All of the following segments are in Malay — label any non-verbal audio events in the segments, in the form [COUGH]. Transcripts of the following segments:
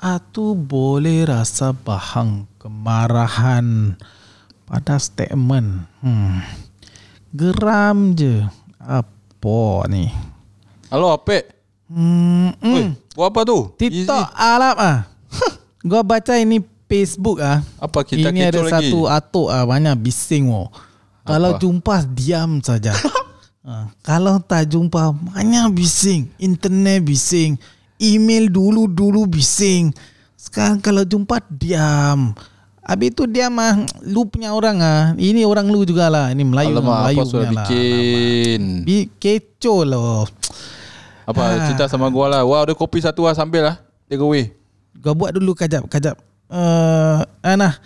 Atu boleh rasa bahang kemarahan pada statement. Hmm. Geram je. Apa ni? Halo Apek. Hmm. Oi, hmm. buat apa tu? TikTok Easy. Arab ah. [LAUGHS] Gua baca ini Facebook ah. Apa kita ini ada lagi? satu atuk ah banyak bising oh. Kalau jumpa diam saja. [LAUGHS] Ah, kalau tak jumpa banyak bising, internet bising, email dulu-dulu bising. Sekarang kalau jumpa diam. Habis itu dia mah [TSK] lu punya orang ah. Ini orang lu juga lah. Ini Melayu Alamak, Melayu apa sudah punya lah. bikin? Bi kecoh loh. [TSK] Apa Ah. cerita sama gua lah. Wah, ada kopi satu lah sambil lah. Take away. Gua buat dulu kajap, kajap. Uh, Ana,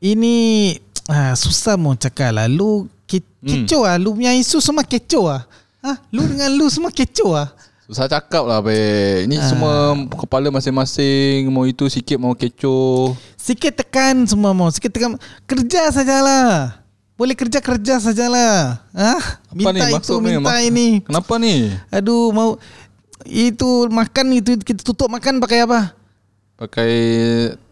ini [TSK] ah, susah mau cakap lah. Lu ke, kecoh lah. Lu punya isu semua kecoh lah. Ha? Lu dengan lu semua kecoh lah. Susah cakap lah be. Ini Ah. semua kepala masing-masing. Mau itu sikit mau kecoh. Sikit tekan semua mau. Sikit tekan. Kerja sajalah. Boleh kerja kerja sajalah. Ha? Minta ni itu, maksud minta Mak- ini. Kenapa ni? Aduh, mau itu makan itu kita tutup makan pakai apa? Pakai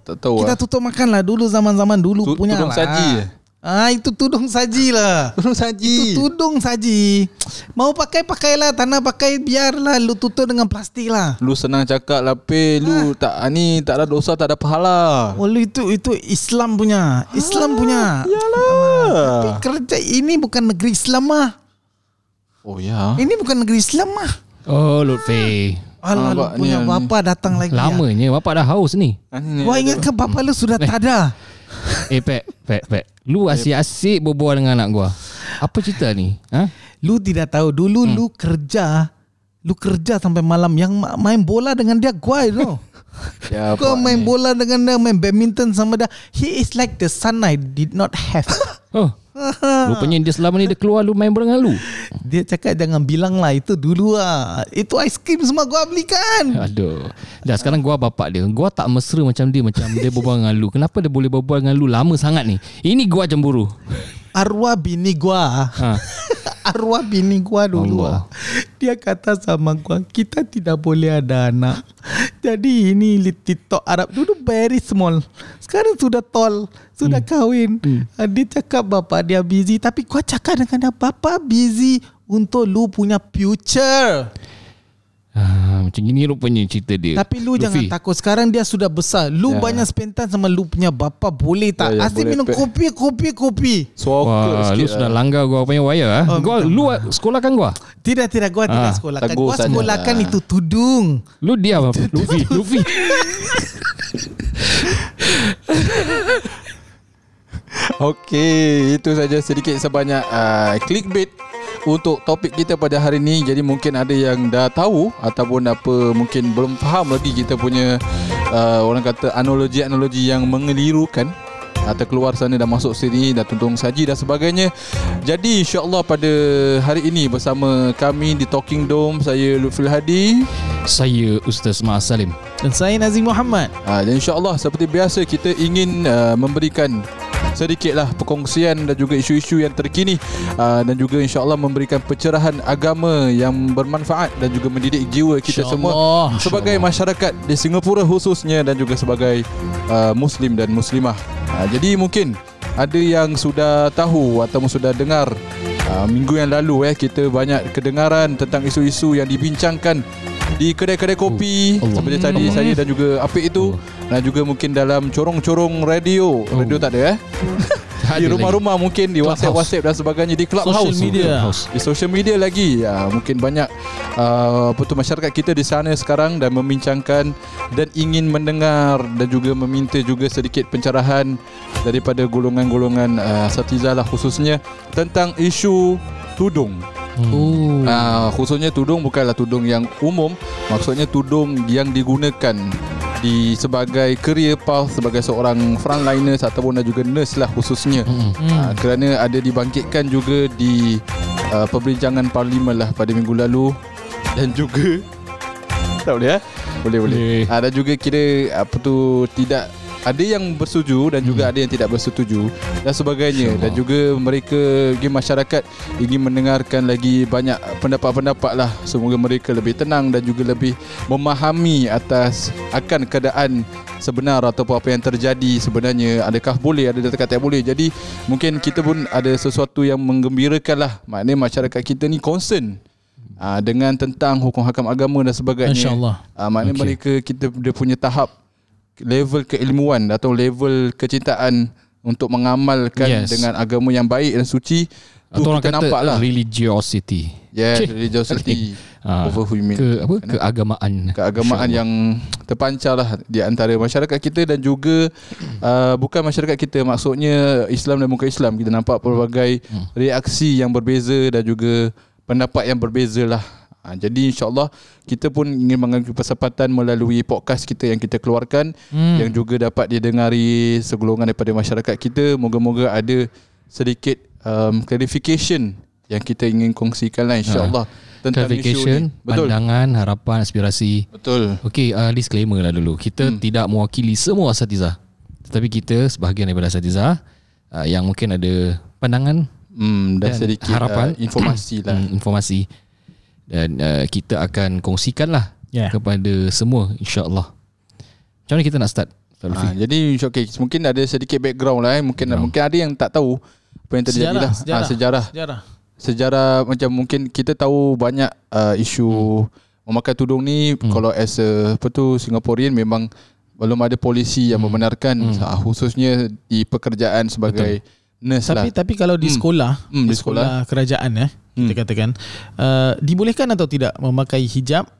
tak tahu Kita lah. tutup makan lah dulu zaman-zaman dulu Tu- punya tudung lah. saji eh? Ah itu tudung saji lah. Tudung saji. Itu tudung saji. Mau pakai pakailah, tanah pakai biarlah lu tutup dengan plastik lah. Lu senang cakap lah pe. Lu tak ni tak ada dosa tak ada pahala. Oh lu itu itu Islam punya. Islam punya. Tapi Yalah. kerja ini bukan negeri Islam mah. Oh ya. Ini bukan negeri Islam mah. Oh Lutfi Alah lu Nampak ni punya bapa datang lagi. Ya. Lamanya bapak dah haus ni Ah, Gua ada. ingatkan bapa lu sudah tak ada. Eh Pek Pek Pek Lu asyik-asyik berbual dengan anak gua Apa cerita ni ha? Lu tidak tahu dulu lu kerja lu kerja sampai malam yang ma- main bola dengan dia gua itu. [LAUGHS] Ya, Kau main ni? bola dengan dia, main badminton sama dia. He is like the son I did not have. [LAUGHS] Oh [LAUGHS] Rupanya dia selama ni dia keluar lu main dengan lu. Dia cakap jangan bilang lah itu dulu lah. Itu aiskrim semua gua belikan. Aduh. Dah sekarang gua bapak dia. Gua tak mesra macam dia Macam dia berbual dengan lu. Kenapa dia boleh berbual dengan lu Lama sangat ni? Ini gua cemburu Arwah bini gua. ha. [LAUGHS] Arwah bini gua dulu. Allah. Dia kata sama gua, kita tidak boleh ada anak. Jadi ini li- TikTok Arab dulu very small. Sekarang sudah tall, sudah kahwin. Ah, Dia cakap bapak dia busy, tapi gua cakap dengan dia bapak busy untuk lu punya future. Ah, Macam gini rupanya cerita dia Tapi lu Luffy. jangan takut Sekarang dia sudah besar Lu Ya. banyak spend time sama lu punya bapa Boleh tak? Ya, ya, Asyik boleh, minum Pek. kopi, kopi, kopi Soccer Wah, sikit lu lah. sudah langgar gua punya wire ah. Oh, gua lu sekolahkan gua. Tidak, tidak Gua tidak Ah, sekolahkan tegur Gua saja sekolahkan lah. itu tudung Lu diam apa? Luffy, Luffy. [LAUGHS] Okey, itu saja sedikit sebanyak uh, clickbait untuk topik kita pada hari ini. Jadi mungkin ada yang dah tahu ataupun apa mungkin belum faham lagi kita punya uh, orang kata analogi-analogi yang mengelirukan atau keluar sana dah masuk sini dah tuntung saji dan sebagainya. Jadi insya-Allah pada hari ini bersama kami di Talking Dome saya Lutful Hadi Saya Ustaz Mas Salim. Dan saya Nazim Muhammad Ha, dan insyaAllah seperti biasa kita ingin uh, memberikan sedikitlah perkongsian dan juga isu-isu yang terkini uh, dan juga insyaAllah memberikan pencerahan agama yang bermanfaat dan juga mendidik jiwa kita semua InsyaAllah. sebagai masyarakat di Singapura khususnya dan juga sebagai uh, muslim dan muslimah. Uh, jadi mungkin ada yang sudah tahu ataupun sudah dengar uh, minggu yang lalu eh kita banyak kedengaran tentang isu-isu yang dibincangkan di kedai-kedai kopi Allah. seperti tadi Hmm. saya dan juga Apik itu dan juga mungkin dalam corong-corong radio. Radio tak ada eh? [LAUGHS] Di rumah-rumah mungkin di Clubhouse. WhatsApp-WhatsApp dan sebagainya di clubhouse. Social media. Clubhouse. Di social media lagi ya, Mungkin banyak uh, apa tu masyarakat kita di sana sekarang Dan membincangkan Dan ingin mendengar Dan juga meminta juga sedikit pencerahan Daripada golongan-golongan uh, Satizah lah khususnya Tentang isu tudung Oh. uh, Khususnya tudung bukanlah tudung yang umum Maksudnya tudung yang digunakan di sebagai career path sebagai seorang frontliners ataupun juga nurse lah khususnya Hmm. hmm. uh, kerana ada dibangkitkan juga di uh, perbincangan parlimen lah pada minggu lalu dan juga [LAUGHS] tak boleh eh boleh boleh Boleh. uh, dan juga kira apa tu tidak ada yang bersetuju dan juga ada yang tidak bersetuju dan sebagainya. Dan juga mereka ingin masyarakat ingin mendengarkan lagi banyak pendapat-pendapat lah. Semoga mereka lebih tenang dan juga lebih memahami atas akan keadaan sebenar ataupun apa yang terjadi sebenarnya. Adakah boleh ada dekat tak boleh. Jadi mungkin kita pun ada sesuatu yang menggembirakan lah. Maknanya masyarakat kita ni concern uh, dengan tentang hukum hakam agama dan sebagainya. InsyaAllah. uh, maknanya okay. mereka kita dia punya tahap level keilmuan atau level kecintaan untuk mengamalkan Yes. dengan agama yang baik dan suci tu Atau orang kita kata nampak lah religiosity. yeah, Cik. religiosity Ah, over human Ke apa? Keagamaan. keagamaan yang terpancar lah di antara masyarakat kita dan juga uh, [CLEARS THROAT] bukan masyarakat kita maksudnya Islam dan bukan Islam kita nampak pelbagai reaksi yang berbeza dan juga pendapat yang berbeza lah ha, jadi insyaAllah kita pun ingin mengambil kesempatan melalui podcast kita yang kita keluarkan hmm. yang juga dapat didengari segolongan daripada masyarakat kita moga-moga ada sedikit um, clarification yang kita ingin kongsikan lah insyaAllah tentang isu Clarification, betul pandangan, harapan, aspirasi. betul Okey, uh, disclaimer lah dulu. Kita hmm. tidak mewakili semua asatizah. Tetapi kita sebahagian daripada asatizah uh, yang mungkin ada pandangan, Hmm, dan, Dan sedikit harapan. uh, informasi [COUGHS] lah. hmm, informasi dan uh, kita akan kongsikan lah Yeah. kepada semua insya-Allah. Macam mana kita nak start? Ha, jadi okay, mungkin ada sedikit background lah eh. Mungkin Background. mungkin ada yang tak tahu apa yang terjadi Sejarah, lah. sejarah. Ha, sejarah. Sejarah. Sejarah macam mungkin kita tahu banyak uh, isu hmm. memakai tudung ni hmm. kalau as a apa tu Singaporean memang belum ada polisi yang membenarkan hmm. khususnya di pekerjaan sebagai Betul. nurse Tapi lah. tapi kalau di Hmm. sekolah, Hmm, di di sekolah kerajaan eh, kita Hmm. katakan uh, dibolehkan atau tidak memakai hijab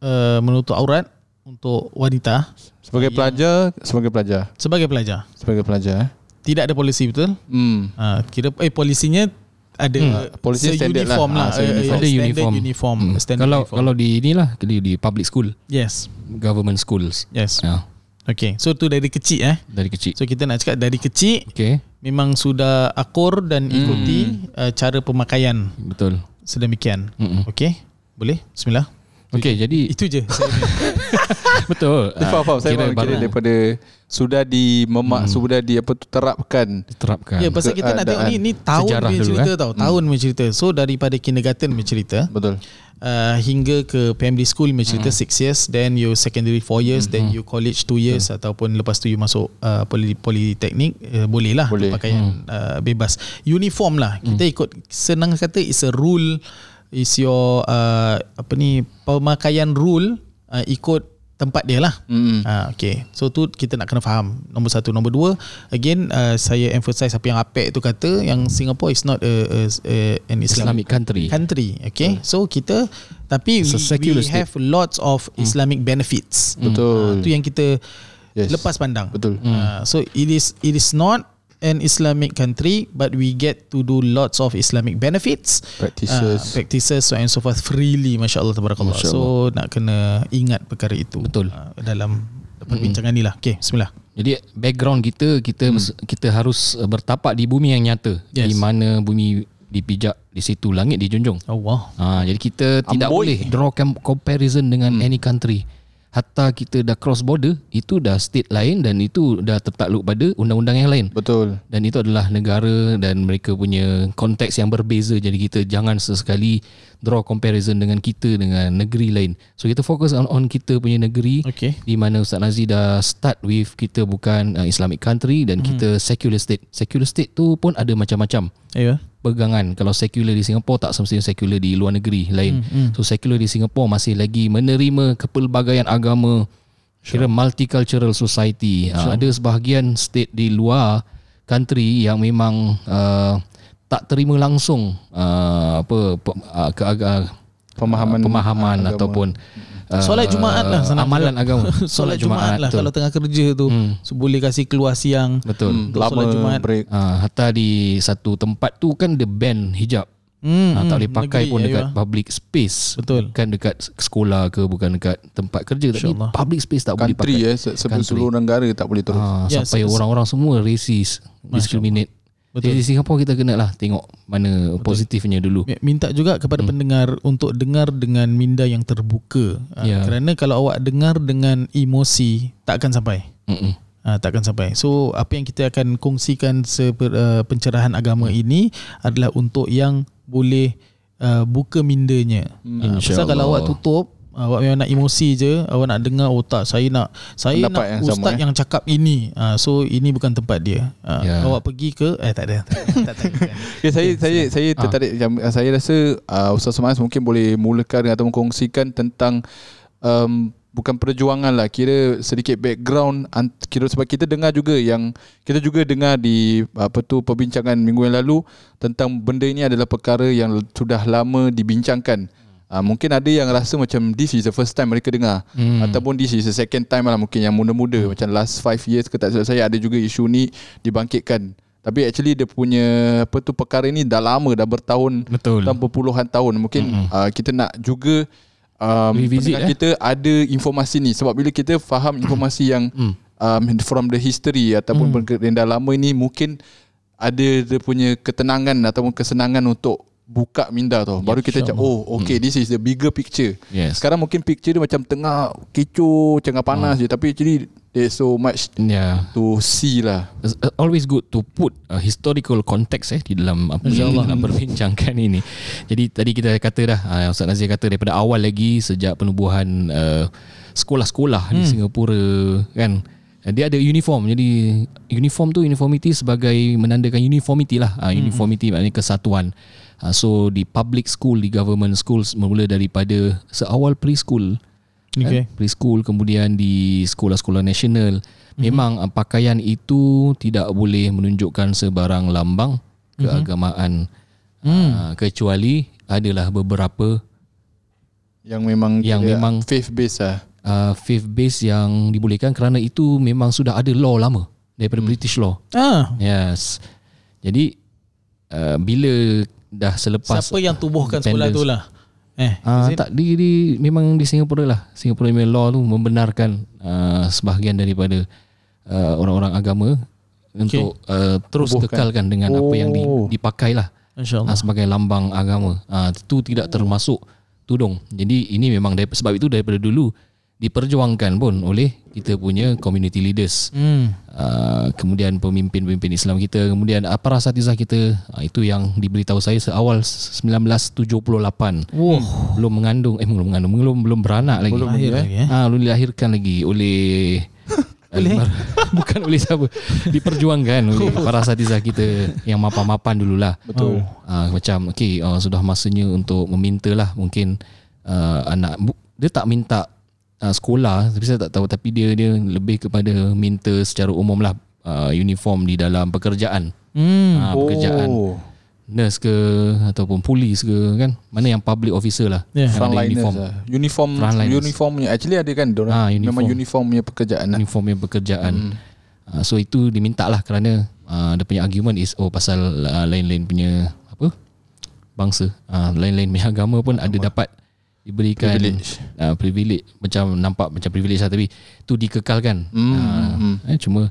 uh, menutup aurat untuk wanita Sebagai pelajar, sebagai pelajar, sebagai pelajar. sebagai pelajar eh. Tidak ada polisi betul? Hmm. Uh, kira eh polisinya ada Hmm, polisi standard lah. uniform lah, Ah, so uh, uniform. Ada standard uniform. uniform, Hmm. standard Kalau uniform. kalau di inilah di, di public school, yes, government schools. yes. Ya, Okay, so tu dari kecil eh. dari kecil. So kita nak cakap dari kecil Okey, memang sudah akur dan ikuti uh, cara pemakaian betul. sedemikian. Okay, boleh? Bismillah. Okey, jadi Itu je. [LAUGHS] betul. Dia faham, faham. Saya kira kira daripada sudah di memak hmm. sudah di apa tu terapkan. diterapkan. Ya pasal kita nak tengok ni ni tahun punya dulu, cerita eh? tau. Tahun punya cerita. So daripada kindergarten punya cerita Betul. uh, hingga ke primary school punya cerita 6 years then you secondary 4 years then you college 2 years ataupun lepas tu you masuk uh, poly, polytechnic uh, boleh lah Boleh. pakaian uh, bebas. Uniform lah. Kita ikut senang kata is a rule is your uh, apa ni pemakaian rule uh, ikut tempat dia lah. Hmm. Ah okay. So tu kita nak kena faham. Nombor satu, nombor dua, again uh, saya emphasize apa yang Apek tu kata yang Singapore is not a, a, a an Islamic Islamic country. country. Okay. So kita tapi we, we state. have lots of Islamic benefits. Betul. Ah, tu yang kita Yes. lepas pandang. Betul. Ah, so it is it is not an Islamic country but we get to do lots of Islamic benefits Practices. uh, practices so and so forth freely masya-Allah tabarakallah. Masya So nak kena ingat perkara itu Betul. uh, dalam perbincangan ni lah. Okay, bismillah. Jadi background kita kita hmm. kita harus uh, bertapak di bumi yang nyata Yes. di mana bumi dipijak di situ langit dijunjung. Allah. Ha, jadi kita tidak Amboi. boleh draw com- comparison dengan hmm. any country. Hatta kita dah cross border, itu dah state lain dan itu dah tertakluk pada undang-undang yang lain. Betul. Dan itu adalah negara dan mereka punya konteks yang berbeza. Jadi kita jangan sesekali draw comparison dengan kita dengan negeri lain. So kita fokus on, on kita punya negeri Okay. di mana Ustaz Nazi dah start with kita bukan uh, Islamic country dan kita secular state. Secular state tu pun ada macam-macam Ayo. pegangan. Kalau secular di Singapura tak semestinya secular di luar negeri lain. So secular di Singapura masih lagi menerima kepelbagaian agama kira multicultural society. Uh, ada sebahagian state di luar country yang memang uh, tak terima langsung uh, apa pe, uh, ke aga, Pemahaman pemahaman agama. ataupun uh, Solat Jumaat lah senang amalan cakap. agama. [LAUGHS] Solat Jumaat lah betul. kalau tengah kerja tu. Hmm. So boleh kasih keluar siang. betul. Hmm, Untuk solat lama Jumaat. break. Uh, hatta di satu tempat tu kan dia ban hijab. Hmm, Ha, tak boleh pakai negeri, pun ayo dekat lah. public space. Betul. Bukan dekat sekolah ke bukan dekat tempat kerja tapi public space tak boleh Country pakai. eh Country. seluruh negara tak boleh terus. Ha, Ya, sampai se- orang-orang semua racist, discriminate. Betul. Jadi di Singapura kita kena lah tengok mana positifnya dulu. Mi- Minta juga kepada hmm. pendengar untuk dengar dengan minda yang terbuka. Ya. Ha, kerana kalau awak dengar dengan emosi tak akan sampai. Mm-mm. uh, takkan sampai. So apa yang kita akan kongsikan seper, uh, pencerahan agama ini adalah untuk yang boleh uh, buka mindanya. Uh, pasal kalau awak tutup awak memang nak emosi je awak nak dengar oh tak saya nak saya Pendapat nak yang ustaz sama, eh? yang cakap ini uh, so ini bukan tempat dia uh, Ya. awak pergi ke eh tak ada [LAUGHS] tak tak bukan. Okay, saya saya saya tertarik macam saya rasa uh, Ustaz Mas mungkin boleh mulakan atau mengkongsikan tentang um, bukan perjuangan lah kira sedikit background kira sebab kita dengar juga yang kita juga dengar di apa tu perbincangan minggu yang lalu tentang benda ini adalah perkara yang sudah lama dibincangkan. Uh, mungkin ada yang rasa macam this is the first time mereka dengar hmm. ataupun this is the second time lah mungkin yang muda-muda hmm. macam last 5 years ke tak silap saya ada juga isu ni dibangkitkan tapi actually dia punya apa tu perkara ni dah lama dah bertahun Betul. dah berpuluhan tahun mungkin uh, kita nak juga um, Revisit, eh? kita ada informasi ni sebab bila kita faham [COUGHS] informasi yang um, from the history ataupun mm. yang dah lama ini mungkin ada dia punya ketenangan ataupun kesenangan untuk buka minda tu baru kita cakap oh okay this is the bigger picture Yes. sekarang mungkin picture dia macam tengah kecoh tengah panas je tapi actually there's so much Yeah. to see lah It's uh, always good to put a historical context eh di dalam apa yang kita nak perbincangkan ini. Jadi tadi kita kata dah uh, Ustaz Nazir kata daripada awal lagi sejak penubuhan uh, sekolah-sekolah hmm. di Singapura kan uh, dia ada uniform. Jadi uniform tu uniformity sebagai menandakan uniformity lah. Uh, uniformity maknanya kesatuan. Uh, so di public school, di government schools bermula daripada seawal preschool Okay. kan? preschool kemudian di sekolah-sekolah nasional memang mm-hmm. pakaian itu tidak boleh menunjukkan sebarang lambang keagamaan mm. uh, kecuali adalah beberapa yang memang Yang memang- faith based lah uh, faith base yang dibolehkan kerana itu memang sudah ada law lama daripada mm. British law ah yes jadi uh, bila dah selepas siapa yang tubuhkan sekolah tu lah eh Ah it? tak di, di memang di Singapura lah. Singapura punya law tu membenarkan uh, sebahagian daripada uh, orang-orang agama untuk uh, terus Tubuhkan. kekalkan dengan apa yang di, Oh. dipakai lah insyaallah uh, sebagai lambang agama. Uh, itu tidak termasuk tudung. Jadi ini memang dari, sebab itu daripada dulu diperjuangkan pun oleh kita punya community leaders. hmm. Uh, kemudian pemimpin-pemimpin Islam kita, kemudian uh, para asatizah kita, uh, itu yang diberitahu saya seawal 1978 Wah, belum mengandung eh belum mengandung belum belum beranak lagi. Belum lahir lagi eh. ah belum dilahirkan lagi oleh [LAUGHS] oleh? [LAUGHS] Bukan oleh siapa. Diperjuangkan oleh [LAUGHS] para asatizah kita yang mapan-mapan dululah. Betul. ah macam okey uh, sudah masanya untuk meminta lah mungkin uh, anak bu, dia tak minta uh, sekolah tapi saya tak tahu tapi dia dia lebih kepada minta secara umum lah uh, uniform di dalam pekerjaan hmm ah pekerjaan oh. nurse ke ataupun polis ke kan mana yang public officer lah Yeah. yang ada frontliners uniform lah. Uniform Frontliners. uniformnya actually ada kan Ah, uniform. memang uniform punya pekerjaan lah. uniform yang pekerjaan uh, so itu diminta lah kerana uh, dia punya argument is oh pasal uh, lain-lain punya apa bangsa uh, lain-lain punya [LAUGHS] agama pun ada dapat diberikan Privilege. uh, privilege macam nampak macam privilege lah tapi tu dikekalkan Hmm, uh, hmm. eh, cuma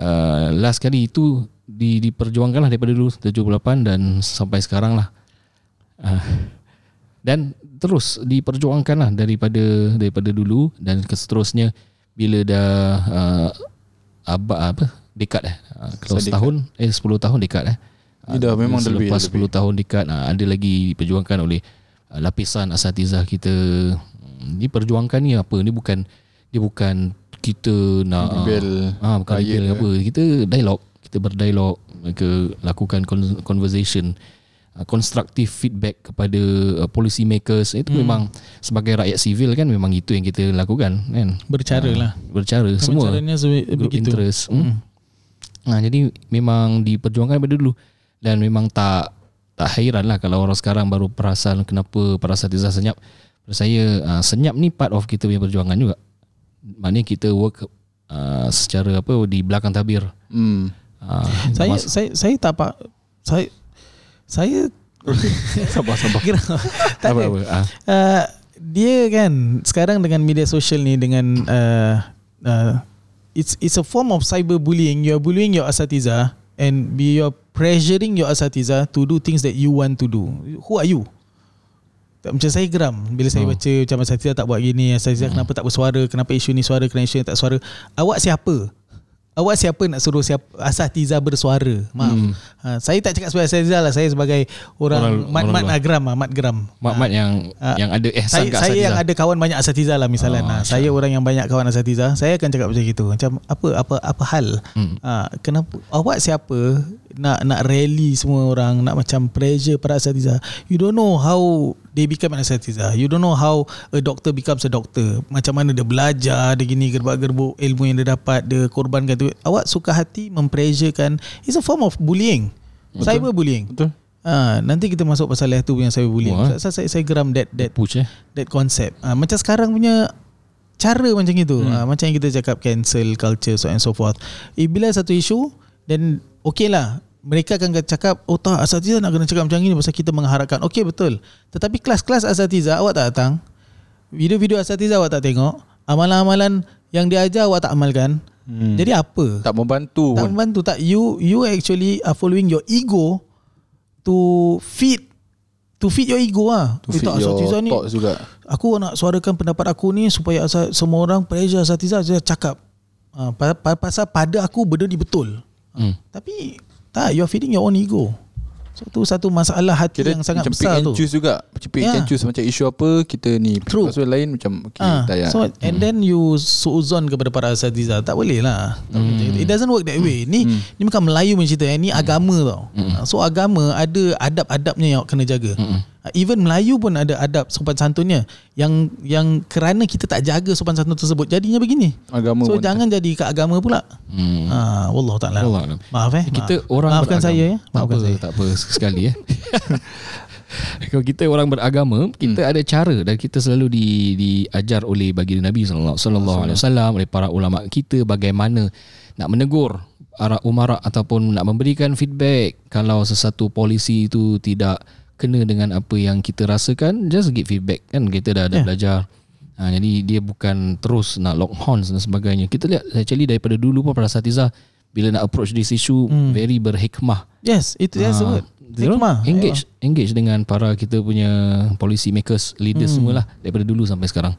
uh, last kali itu di, diperjuangkan lah daripada dulu 78 dan sampai sekarang lah uh, dan terus diperjuangkan lah daripada daripada dulu dan seterusnya bila dah uh, abad apa dekad eh uh, kalau Sedekad. setahun eh 10 tahun dekad eh Dia dah memang dah lebih, selepas lebih. 10 tahun dekad uh, ada lagi diperjuangkan oleh lapisan asatizah kita Hmm, diperjuangkan ni apa? Ni bukan dia bukan kita nak ah bukan riot rebel ke. apa. Kita dialog kita berdialog mereka lakukan con- conversation uh, constructive feedback kepada uh, policy makers. Itu hmm. memang sebagai rakyat sivil kan memang itu yang kita lakukan kan? Bercara lah. bercara semua. caranya se- group begitu. interest. Hmm. Nah, jadi memang diperjuangkan daripada dulu. Dan memang tak tak hairan lah kalau orang sekarang baru perasan kenapa para asatizah senyap. Menurut saya uh, senyap ni part of kita punya perjuangan juga. Maknanya kita work uh, secara apa di belakang tabir. Hmm. uh, [LAUGHS] saya saya saya tak pak saya saya [LAUGHS] Sabar sabar. kira [LAUGHS] tak apa apa uh, Uh, dia kan sekarang dengan media sosial ni dengan uh, uh, it's it's a form of cyberbullying. You are bullying your asatiza and be you're pressuring your asatiza to do things that you want to do. Who are you? Tak, macam saya geram. Bila saya Oh. baca macam asatiza tak buat gini asatiza kenapa tak bersuara kenapa isu ni suara kenapa isu ni tak suara awak siapa awak siapa nak suruh siapa asatiza bersuara? Maaf. Hmm. ha, saya tak cakap sebagai asatiza lah. Saya sebagai orang, Orang- mat orang mat luar. agram ah mat gram. Mak-mak yang Ah, yang ada ihsan saya, kat saya asatiza. yang ada kawan banyak asatiza lah misalnya. Oh, nah, saya orang yang banyak kawan asatiza saya akan cakap macam itu macam apa apa apa hal? Hmm. ha, kenapa awak siapa nak nak rally semua orang nak macam pressure para asatiza you don't know how they become an asatiza you don't know how a doctor becomes a doctor macam mana dia belajar dia gini gerbak-gerbuk ilmu yang dia dapat dia korbankan tu awak suka hati mempressurekan it's a form of bullying cyberbullying Betul? Ah, nanti kita masuk pasal yang tu yang saya bullying. Wah. Saya, saya saya geram that that push eh. that concept. Ah, macam sekarang punya cara macam itu. Hmm. Ah, macam yang kita cakap cancel culture so and so forth. Eh, bila satu isu then okay lah. Mereka akan cakap Oh tak Asatiza nak kena cakap macam ni Pasal kita mengharapkan. Okay betul. Tetapi kelas-kelas Asatiza Awak tak datang. Video-video Asatiza awak tak tengok. Amalan-amalan Yang dia ajar awak tak amalkan. Hmm. Jadi apa? Tak membantu tak pun. membantu. Tak you you actually are following your ego to feed to feed your ego ah To Eh, tak, your Asatiza ni juga. aku nak suarakan pendapat aku ni supaya asa, semua orang pressure Asatiza saya cakap pa, pasal pada aku benda ni betul. Hmm. tapi tak you are feeding your own ego so tu satu masalah hati Kira yang sangat macam besar pick and tu choose juga. Macam pick Yeah. and choose macam isu apa kita ni. True. Tu lain macam okay, Ah, tak payah. so and then you suuzon kepada para asatiza tak boleh lah hmm. it doesn't work that way ni Hmm. ni bukan Melayu punya cerita ni agama tau Ah, so agama ada adab-adabnya yang kena jaga Hmm. Even Melayu pun ada adab sopan santunnya. Yang yang kerana kita tak jaga sopan santun tersebut jadinya begini. Agama so pun jangan jadi ke agama pula. Hmm. ah wallah taala. Allah maaf eh. Kita maaf. orang maafkan beragama. saya ya. Tak maafkan apa, saya. Tak apa sekali eh. [LAUGHS] Kalau kita orang beragama, kita ada cara dan kita selalu di diajar oleh baginda Nabi sallallahu sallallahu alaihi wasallam oleh para ulama kita bagaimana nak menegur para umara ataupun nak memberikan feedback kalau sesuatu polisi itu tidak kena dengan apa yang kita rasakan just give feedback kan kita dah ada Yeah. belajar. Ha, jadi dia bukan terus nak lock horns dan sebagainya. Kita lihat actually daripada dulu pun para satiza bila nak approach this issue Hmm. very berhikmah. Yes itu word you know, hikmah engage engage dengan para kita punya policy makers leaders Hmm. semualah daripada dulu sampai sekarang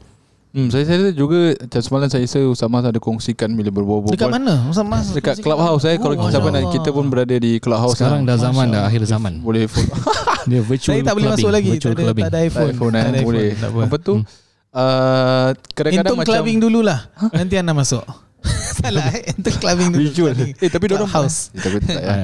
Hmm, saya saya juga macam semalam saya rasa Usama ada kongsikan bila berbual-bual. dekat mana Sama Dekat clubhouse eh kalau Oh, kita Masya pernah Allah. kita pun berada di clubhouse sekarang lah. dah zaman dah akhir zaman boleh follow [LAUGHS] dia virtual Saya tak boleh masuk lagi virtual tak ada, clubbing tak ada iPhone, iPhone, tak eh, ada iPhone. boleh. tak apa. Apa tu? Uh, kadang-kadang Entong macam clubbing dululah Nanti anda masuk [LAUGHS] Salah eh Entong clubbing dulu visual. Clubbing. Eh tapi dia Clubhouse. Eh, tapi tak, ya.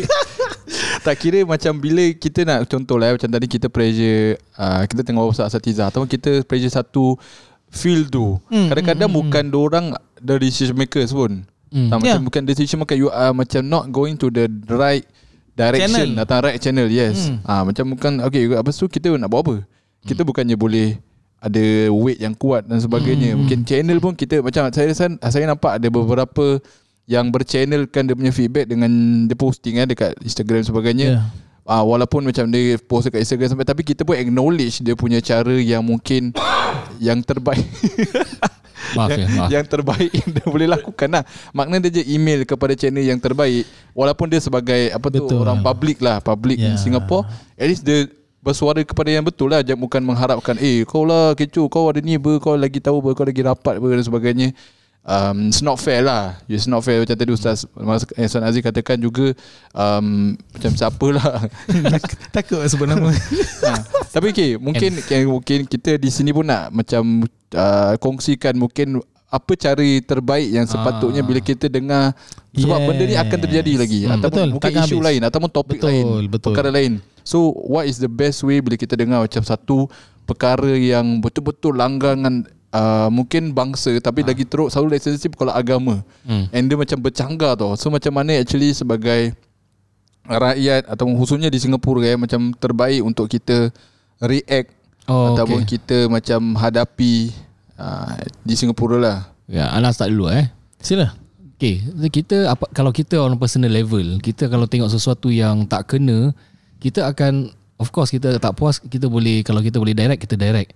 [LAUGHS] Tak kira macam bila kita nak contoh lah eh, macam tadi kita pressure uh, kita tengok Ustaz Asatiza atau kita pressure satu field tu. Hmm, Kadang-kadang hmm, hmm, bukan orang the decision makers pun. Hmm. Tak, macam Yeah. bukan decision maker you are macam not going to the right direction Channel. atau right channel yes. Hmm. Ah macam bukan okay apa tu kita nak buat apa? Kita bukannya boleh ada weight yang kuat dan sebagainya. Hmm. Mungkin channel pun kita macam saya rasa saya nampak ada beberapa yang berchannelkan dia punya feedback dengan dia posting eh dekat Instagram sebagainya. Yeah. Ah walaupun macam dia post dekat Instagram sampai tapi kita pun acknowledge dia punya cara yang mungkin [COUGHS] yang terbaik. [LAUGHS] maaf ya maaf yang terbaik yang dia boleh lakukan lah. Makna dia je email kepada channel yang terbaik walaupun dia sebagai apa tu Betul. orang public lah, public in Ya. Singapore, at least dia bersuara kepada yang betul lah jangan bukan mengharapkan eh kau lah kecoh kau ada ni ber kau lagi tahu ber kau lagi rapat ber dan sebagainya um, it's not fair lah it's not fair macam tadi Ustaz Mas Ehsan Aziz katakan juga um, macam siapa lah [LAUGHS] Takut nak sebut nama [LAUGHS] ha. Tapi okay Mungkin okay, Mungkin kita di sini pun nak Macam uh, Kongsikan mungkin Apa cara terbaik Yang sepatutnya Ah. Bila kita dengar Sebab Yes. benda ni akan terjadi lagi Hmm. Ataupun Betul, mungkin isu habis. lain Ataupun topik Betul, lain betul. Perkara lain So what is the best way Bila kita dengar Macam satu Perkara yang Betul-betul langgangan Uh, mungkin bangsa tapi lagi teruk selalu sensitif kalau agama Hmm. and dia macam bercanggah tau so macam mana actually sebagai rakyat atau khususnya di Singapura ya macam terbaik untuk kita react Oh, ataupun okay. kita macam hadapi uh, di Singapura lah. ya Anas start dulu eh Sila Okay, kita apa kalau kita on personal level, kita kalau tengok sesuatu yang tak kena, kita akan of course kita tak puas, kita boleh kalau kita boleh direct, kita direct.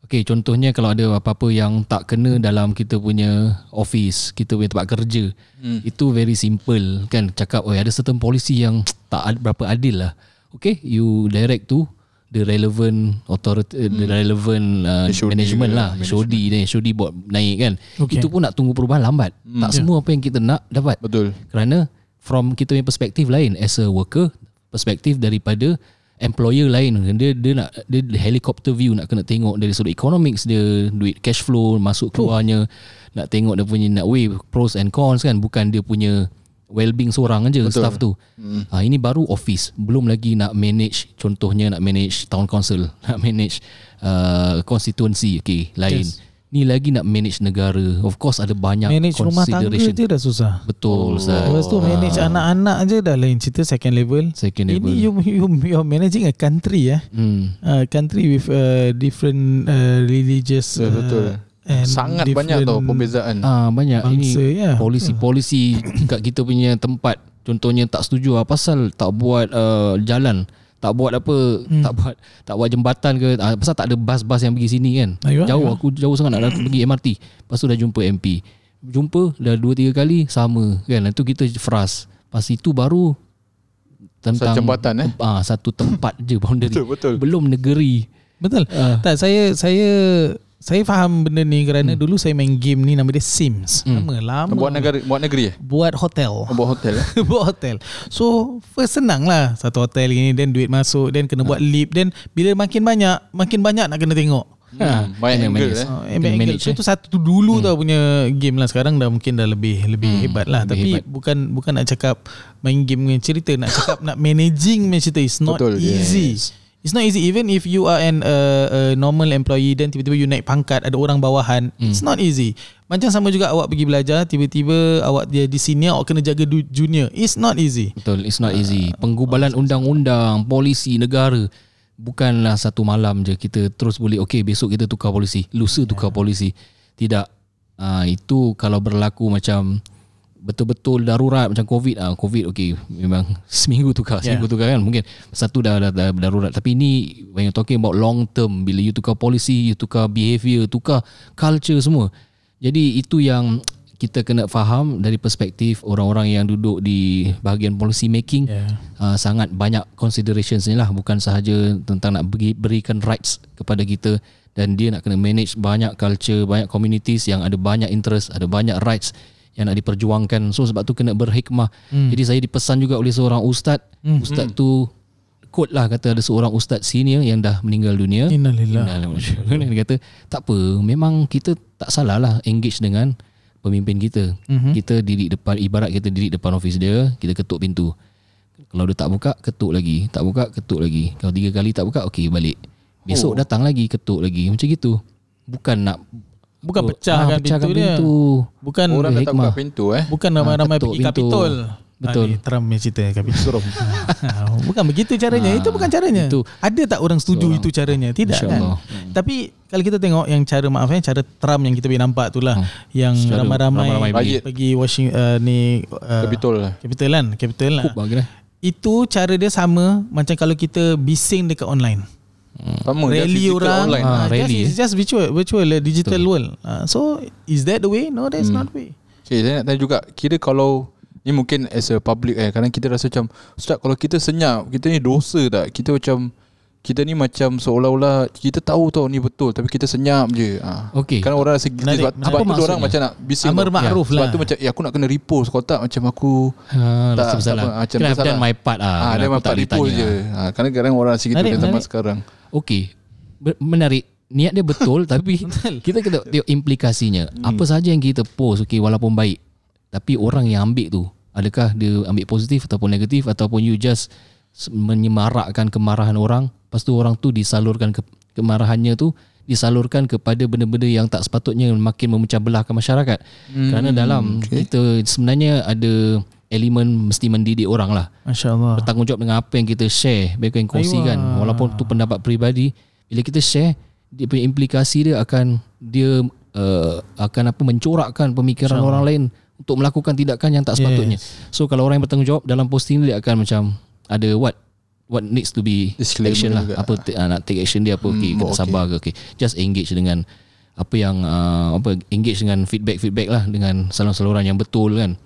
Okay, contohnya kalau ada apa-apa yang tak kena dalam kita punya office, kita punya tempat kerja, hmm. itu very simple kan. Cakap, oh ada certain policy yang tak ad- berapa adil lah. Okay, you direct tu the relevant authority hmm. the relevant uh, HOD management lah HOD ni HOD buat naik kan Okay. itu pun nak tunggu perubahan lambat hmm. tak semua apa yang kita nak dapat Betul. kerana from kita punya perspektif lain as a worker perspektif daripada employer lain dia dia nak dia helicopter view nak kena tengok dari sudut economics dia duit cash flow masuk keluarnya nak tengok dia punya nak weigh pros and cons kan bukan dia punya well-being seorang aja staff tu. Hmm. Ha, ini baru office, belum lagi nak manage contohnya nak manage town council, [LAUGHS] nak manage uh, constituency okay, lain. Yes. Ni lagi nak manage negara. Of course ada banyak Manage rumah tangga consideration. je dah susah. Betul Ustaz. Lepas tu manage anak-anak je dah lain cerita second level. Second Ini level. you you you're managing a country eh. Hmm. Uh, country with uh, different uh, religious Betul, betul. and Sangat banyak tau perbezaan. Ah banyak Bangsa, ini ya. polisi-polisi kat kita punya tempat contohnya tak setuju apa pasal tak buat uh, jalan tak buat apa hmm. tak buat tak buat jembatan ke ah, pasal tak ada bas-bas yang pergi sini kan Ayuh, jauh ayuh. aku jauh sangat nak pergi MRT lepas tu dah jumpa MP jumpa dah 2 3 kali sama kan itu kita frust pas itu baru tentang jembatan, eh? ah satu tempat je boundary Betul, betul. belum negeri Betul. Ah. Tak saya saya saya faham benda ni kerana dulu saya main game ni nama dia Sims. Lama lama. Buat negara buat negeri eh? buat hotel. Oh, buat hotel eh? [LAUGHS] buat hotel. So first senang lah satu hotel gini then duit masuk then kena buat lift then bila makin banyak makin banyak nak kena tengok. Hmm, banyak angle manage. eh. Oh, manage. So eh. tu satu tu dulu tau punya game lah sekarang dah mungkin dah lebih lebih hebat lah lebih tapi hebat. bukan bukan nak cakap main game punya cerita nak cakap nak managing punya cerita it's not Betul, easy. It's not easy even if you are an uh, a normal employee then tiba-tiba you naik pangkat ada orang bawahan it's not easy. Macam sama juga awak pergi belajar tiba-tiba awak jadi senior awak kena jaga junior. It's not easy. Betul, it's not easy. Penggubalan undang-undang, polisi, negara bukanlah satu malam je kita terus boleh okay besok kita tukar polisi, lusa tukar polisi. Tidak. Ah itu kalau berlaku macam betul-betul darurat macam covid. Ah covid okey memang [LAUGHS] seminggu tukar seminggu tukar kan? Mungkin satu dah, dah, dah darurat. Tapi ini when you talking about long term bila you tukar policy you tukar behaviour tukar culture semua. Jadi itu yang kita kena faham dari perspektif orang-orang yang duduk di bahagian policy making. Yeah. uh, sangat banyak considerations ni lah. Bukan sahaja tentang nak beri, berikan rights kepada kita dan dia nak kena manage banyak culture banyak communities yang ada banyak interest ada banyak rights yang nak diperjuangkan so sebab tu kena berhikmah hmm. jadi saya dipesan juga oleh seorang ustaz hmm. ustaz tu quote lah kata ada seorang ustaz senior yang dah meninggal dunia Innalillah. Innalillah. [LAUGHS] Dia kata tak apa memang kita tak salah lah engage dengan pemimpin kita mm-hmm. kita diri depan ibarat kita diri depan office dia kita ketuk pintu kalau dia tak buka ketuk lagi tak buka ketuk lagi kalau tiga kali tak buka okey balik besok oh. datang lagi ketuk lagi macam gitu bukan nak Bukan Ah, pecahkan pecahkan pintu dia. pintu. Bukan Orang tak hikmah. buka pintu eh. Bukan ramai-ramai ketuk pergi pintu. Kapitol. Betul. Ah, Trump punya cerita Kapitol. bukan begitu caranya. itu bukan caranya. itu. Ada tak orang setuju Seorang. itu caranya? Tidak kan. Tapi kalau kita tengok yang cara maaf eh cara Trump yang kita boleh nampak tu lah yang Secara ramai-ramai ramai-ramai pergi, Washington uh, ni uh, Betul lah. Capital kan? Lah. Bagi lah. Itu cara dia sama macam kalau kita bising dekat online. Sama rally orang. online. Ah, ah, rally, just, it's just virtual virtual digital world. Uh, so is that the way? No that's not way. Okay, saya nak tanya juga Kira kalau Ni mungkin as a public eh Kadang kita rasa macam Ustaz kalau kita senyap Kita ni dosa tak? Kita macam Kita ni macam seolah-olah Kita tahu tau ni betul Tapi kita senyap je ha. Okey. Kan orang rasa Menarik. Sebab, sebab tu orang macam nak bising Amar ma'ruf Sebab lah. tu macam Eh aku nak kena repost Kalau tak macam aku Ha, Tak, rasa bersalah. tak apa, macam Kena bersalah. my part ah. Ah, Kena Dia tak boleh repost je ha, Kadang-kadang orang rasa gitu Menarik, zaman sekarang Okey. Ber- Menarik. Niat dia betul [LAUGHS] tapi kita kena tengok implikasinya. Hmm. Apa saja yang kita post okey walaupun baik tapi orang yang ambil tu adakah dia ambil positif ataupun negatif ataupun you just menyemarakkan kemarahan orang lepas tu orang tu disalurkan ke, kemarahannya tu disalurkan kepada benda-benda yang tak sepatutnya makin memecah belahkan masyarakat. Hmm, Kerana dalam okay. kita sebenarnya ada elemen mesti mendidik orang lah. Masya Allah bertanggungjawab dengan apa yang kita share Baik yang kongsikan. Aiwa. Walaupun tu pendapat peribadi Bila kita share Dia punya implikasi dia akan Dia uh, akan apa mencorakkan pemikiran orang lain Untuk melakukan tindakan yang tak sepatutnya. So kalau orang yang bertanggungjawab Dalam posting dia akan macam Ada what What needs to be Disclaimer action lah juga. Apa t- uh, nak take action dia apa okay, Hmm, Kena okay. sabar ke okay. Just engage dengan Apa yang uh, apa Engage dengan feedback-feedback lah Dengan saluran-saluran yang betul kan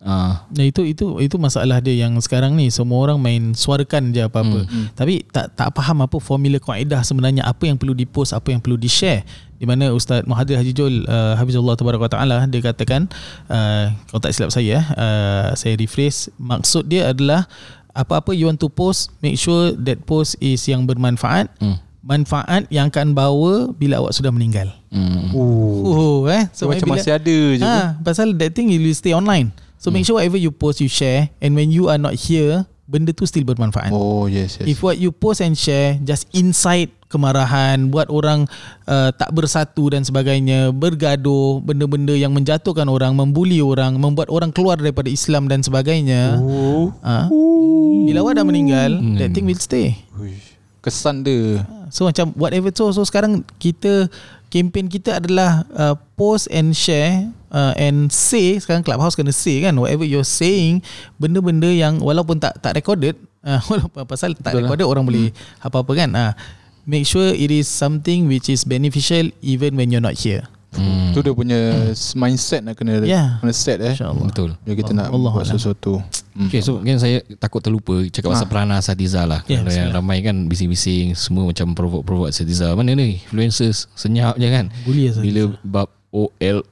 Ah, Nah itu itu itu masalah dia yang sekarang ni semua orang main suarakan je apa-apa. Hmm. Tapi tak tak faham apa formula kaedah sebenarnya apa yang perlu dipost, apa yang perlu di-share. Di mana Ustaz Muhadir Haji Jol uh, Hafizullah Tabaraka Taala dia katakan uh, kalau tak silap saya uh, saya rephrase maksud dia adalah apa-apa you want to post make sure that post is yang bermanfaat. Hmm. Manfaat yang akan bawa bila awak sudah meninggal. hmm. Oh, eh. So, macam masih ada je. Ah, pasal that thing you will stay online. So make sure whatever you post you share and when you are not here, benda tu still bermanfaat. Oh yes, yes. If what you post and share just incite kemarahan, buat orang uh, tak bersatu dan sebagainya, bergaduh, benda-benda yang menjatuhkan orang, membuli orang, membuat orang keluar daripada Islam dan sebagainya. oh. Ah, bila awak dah meninggal, that thing will stay. Uish. Kesan dia. So macam whatever tu So sekarang kita Campaign kita adalah uh, Post and share uh, And say Sekarang Clubhouse kena say kan Whatever you're saying Benda-benda yang Walaupun tak tak recorded uh, [LAUGHS] Walaupun pasal tak Betul lah. recorded Orang boleh Apa-apa kan uh, Make sure it is something Which is beneficial Even when you're not here Hmm. Tu dia punya mindset nak kena Ya. kena set eh. InsyaAllah Betul. Bila kita nak Allah buat sesuatu. Hmm. Okay, so kan saya takut terlupa cakap pasal Ah. peranan Asatiza lah. Ya, Yeah, yang ramai kan bising-bising semua macam provok-provok Asatiza. Mana ni influencers senyap je kan. Bully Asatiza. Bila bab OL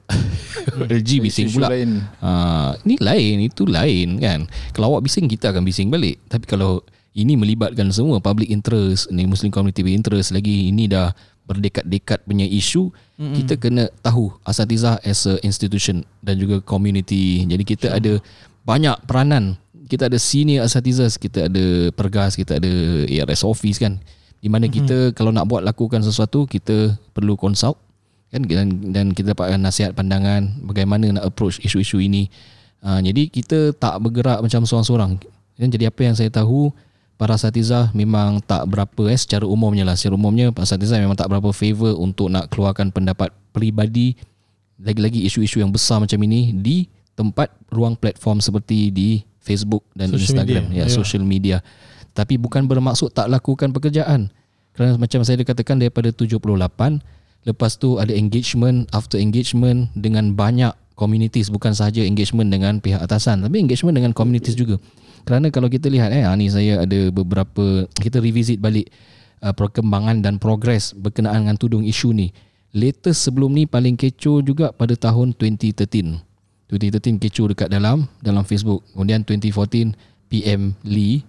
LG [LAUGHS] bising pula. lain. Ah, ni lain, itu lain kan. Kalau awak bising kita akan bising balik. Tapi kalau ini melibatkan semua public interest, ni Muslim community interest lagi ini dah berdekat-dekat punya isu, mm-hmm. kita kena tahu Asatizah as a institution dan juga community. Jadi kita sure. ada banyak peranan. Kita ada senior Asatizah, kita ada pergas, kita ada ARS office kan. Di mana mm-hmm. kita kalau nak buat lakukan sesuatu, kita perlu consult kan dan, dan kita dapatkan nasihat pandangan bagaimana nak approach isu-isu ini. Uh, jadi kita tak bergerak macam seorang-seorang. Dan jadi apa yang saya tahu para asatizah memang tak berapa eh secara umumnya lah. Secara umumnya para asatizah memang tak berapa favor untuk nak keluarkan pendapat peribadi. Lagi-lagi isu-isu yang besar macam ini di tempat ruang platform seperti di Facebook dan Social Instagram. media, ya ya. social media. Tapi bukan bermaksud tak lakukan pekerjaan. Kerana macam saya katakan daripada 78 lepas tu ada engagement after engagement dengan banyak communities. Bukan sahaja engagement dengan pihak atasan tapi engagement dengan communities juga kerana kalau kita lihat eh ni saya ada beberapa kita revisit balik uh, perkembangan dan progres berkenaan dengan tudung isu ni. Latest sebelum ni paling kecoh juga pada tahun 2013 2013 kecoh dekat dalam dalam Facebook. Kemudian 2014 PM Lee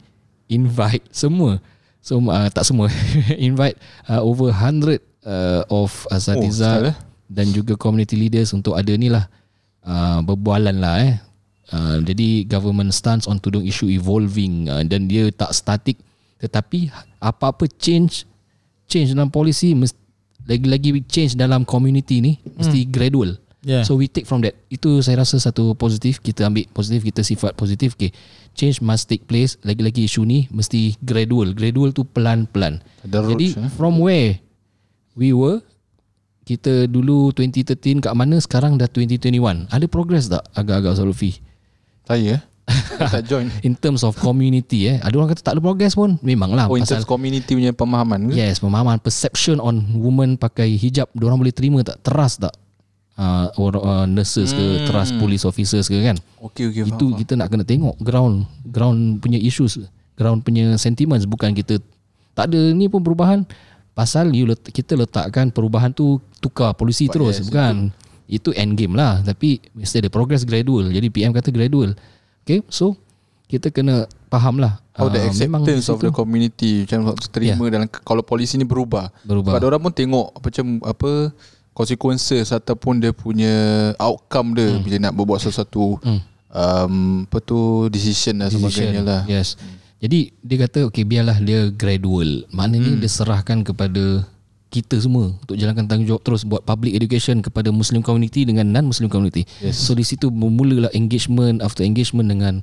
invite semua. So uh, tak semua [LAUGHS] invite uh, over 100 uh, of asatiza Oh, style, eh? dan juga community leaders untuk ada ni lah. Uh, berbualan lah eh Uh, jadi government stance on tudung isu evolving uh, dan dia tak statik tetapi apa-apa change change dalam polisi mesti lagi-lagi change dalam community ni mesti gradual. Yeah. So we take from that. Itu saya rasa satu positif kita ambil positif kita sifat positif. Okay. Change must take place. Lagi-lagi isu ni mesti gradual. Gradual tu pelan-pelan. Ada Jadi roots, eh? from where we were kita dulu 2013 kat mana sekarang dah 2021. Ada progress tak agak-agak Zulfi? Saya eh. [LAUGHS] Tak join. In terms of community eh. Ada orang kata tak ada progress pun. Memanglah Oh, in pasal terms community punya pemahaman ke? Yes, pemahaman perception on woman pakai hijab, orang boleh terima tak? Teras tak? Uh, orang uh, nurses ke, Hmm. teras police officers ke kan? Okey okey. Itu kita nak kena tengok ground ground punya issues, ground punya sentiments bukan kita tak ada ni pun perubahan pasal you let, kita letakkan perubahan tu tukar polisi But terus yes, bukan itu end game lah tapi mesti ada progress gradual jadi PM kata gradual okay so kita kena faham lah How the Ah, acceptance of situ the community macam terima dalam kalau polisi ni berubah. Berubah. Sebab orang pun tengok macam apa consequences ataupun dia punya outcome dia hmm. bila nak berbuat sesuatu Hmm. um, apa tu decision dan sebagainya lah. Yes. Jadi dia kata okey biarlah dia gradual. Maknanya hmm. dia serahkan kepada kita semua untuk jalankan tanggungjawab terus buat public education kepada Muslim community dengan non Muslim community. Yes. So di situ bermulalah engagement after engagement dengan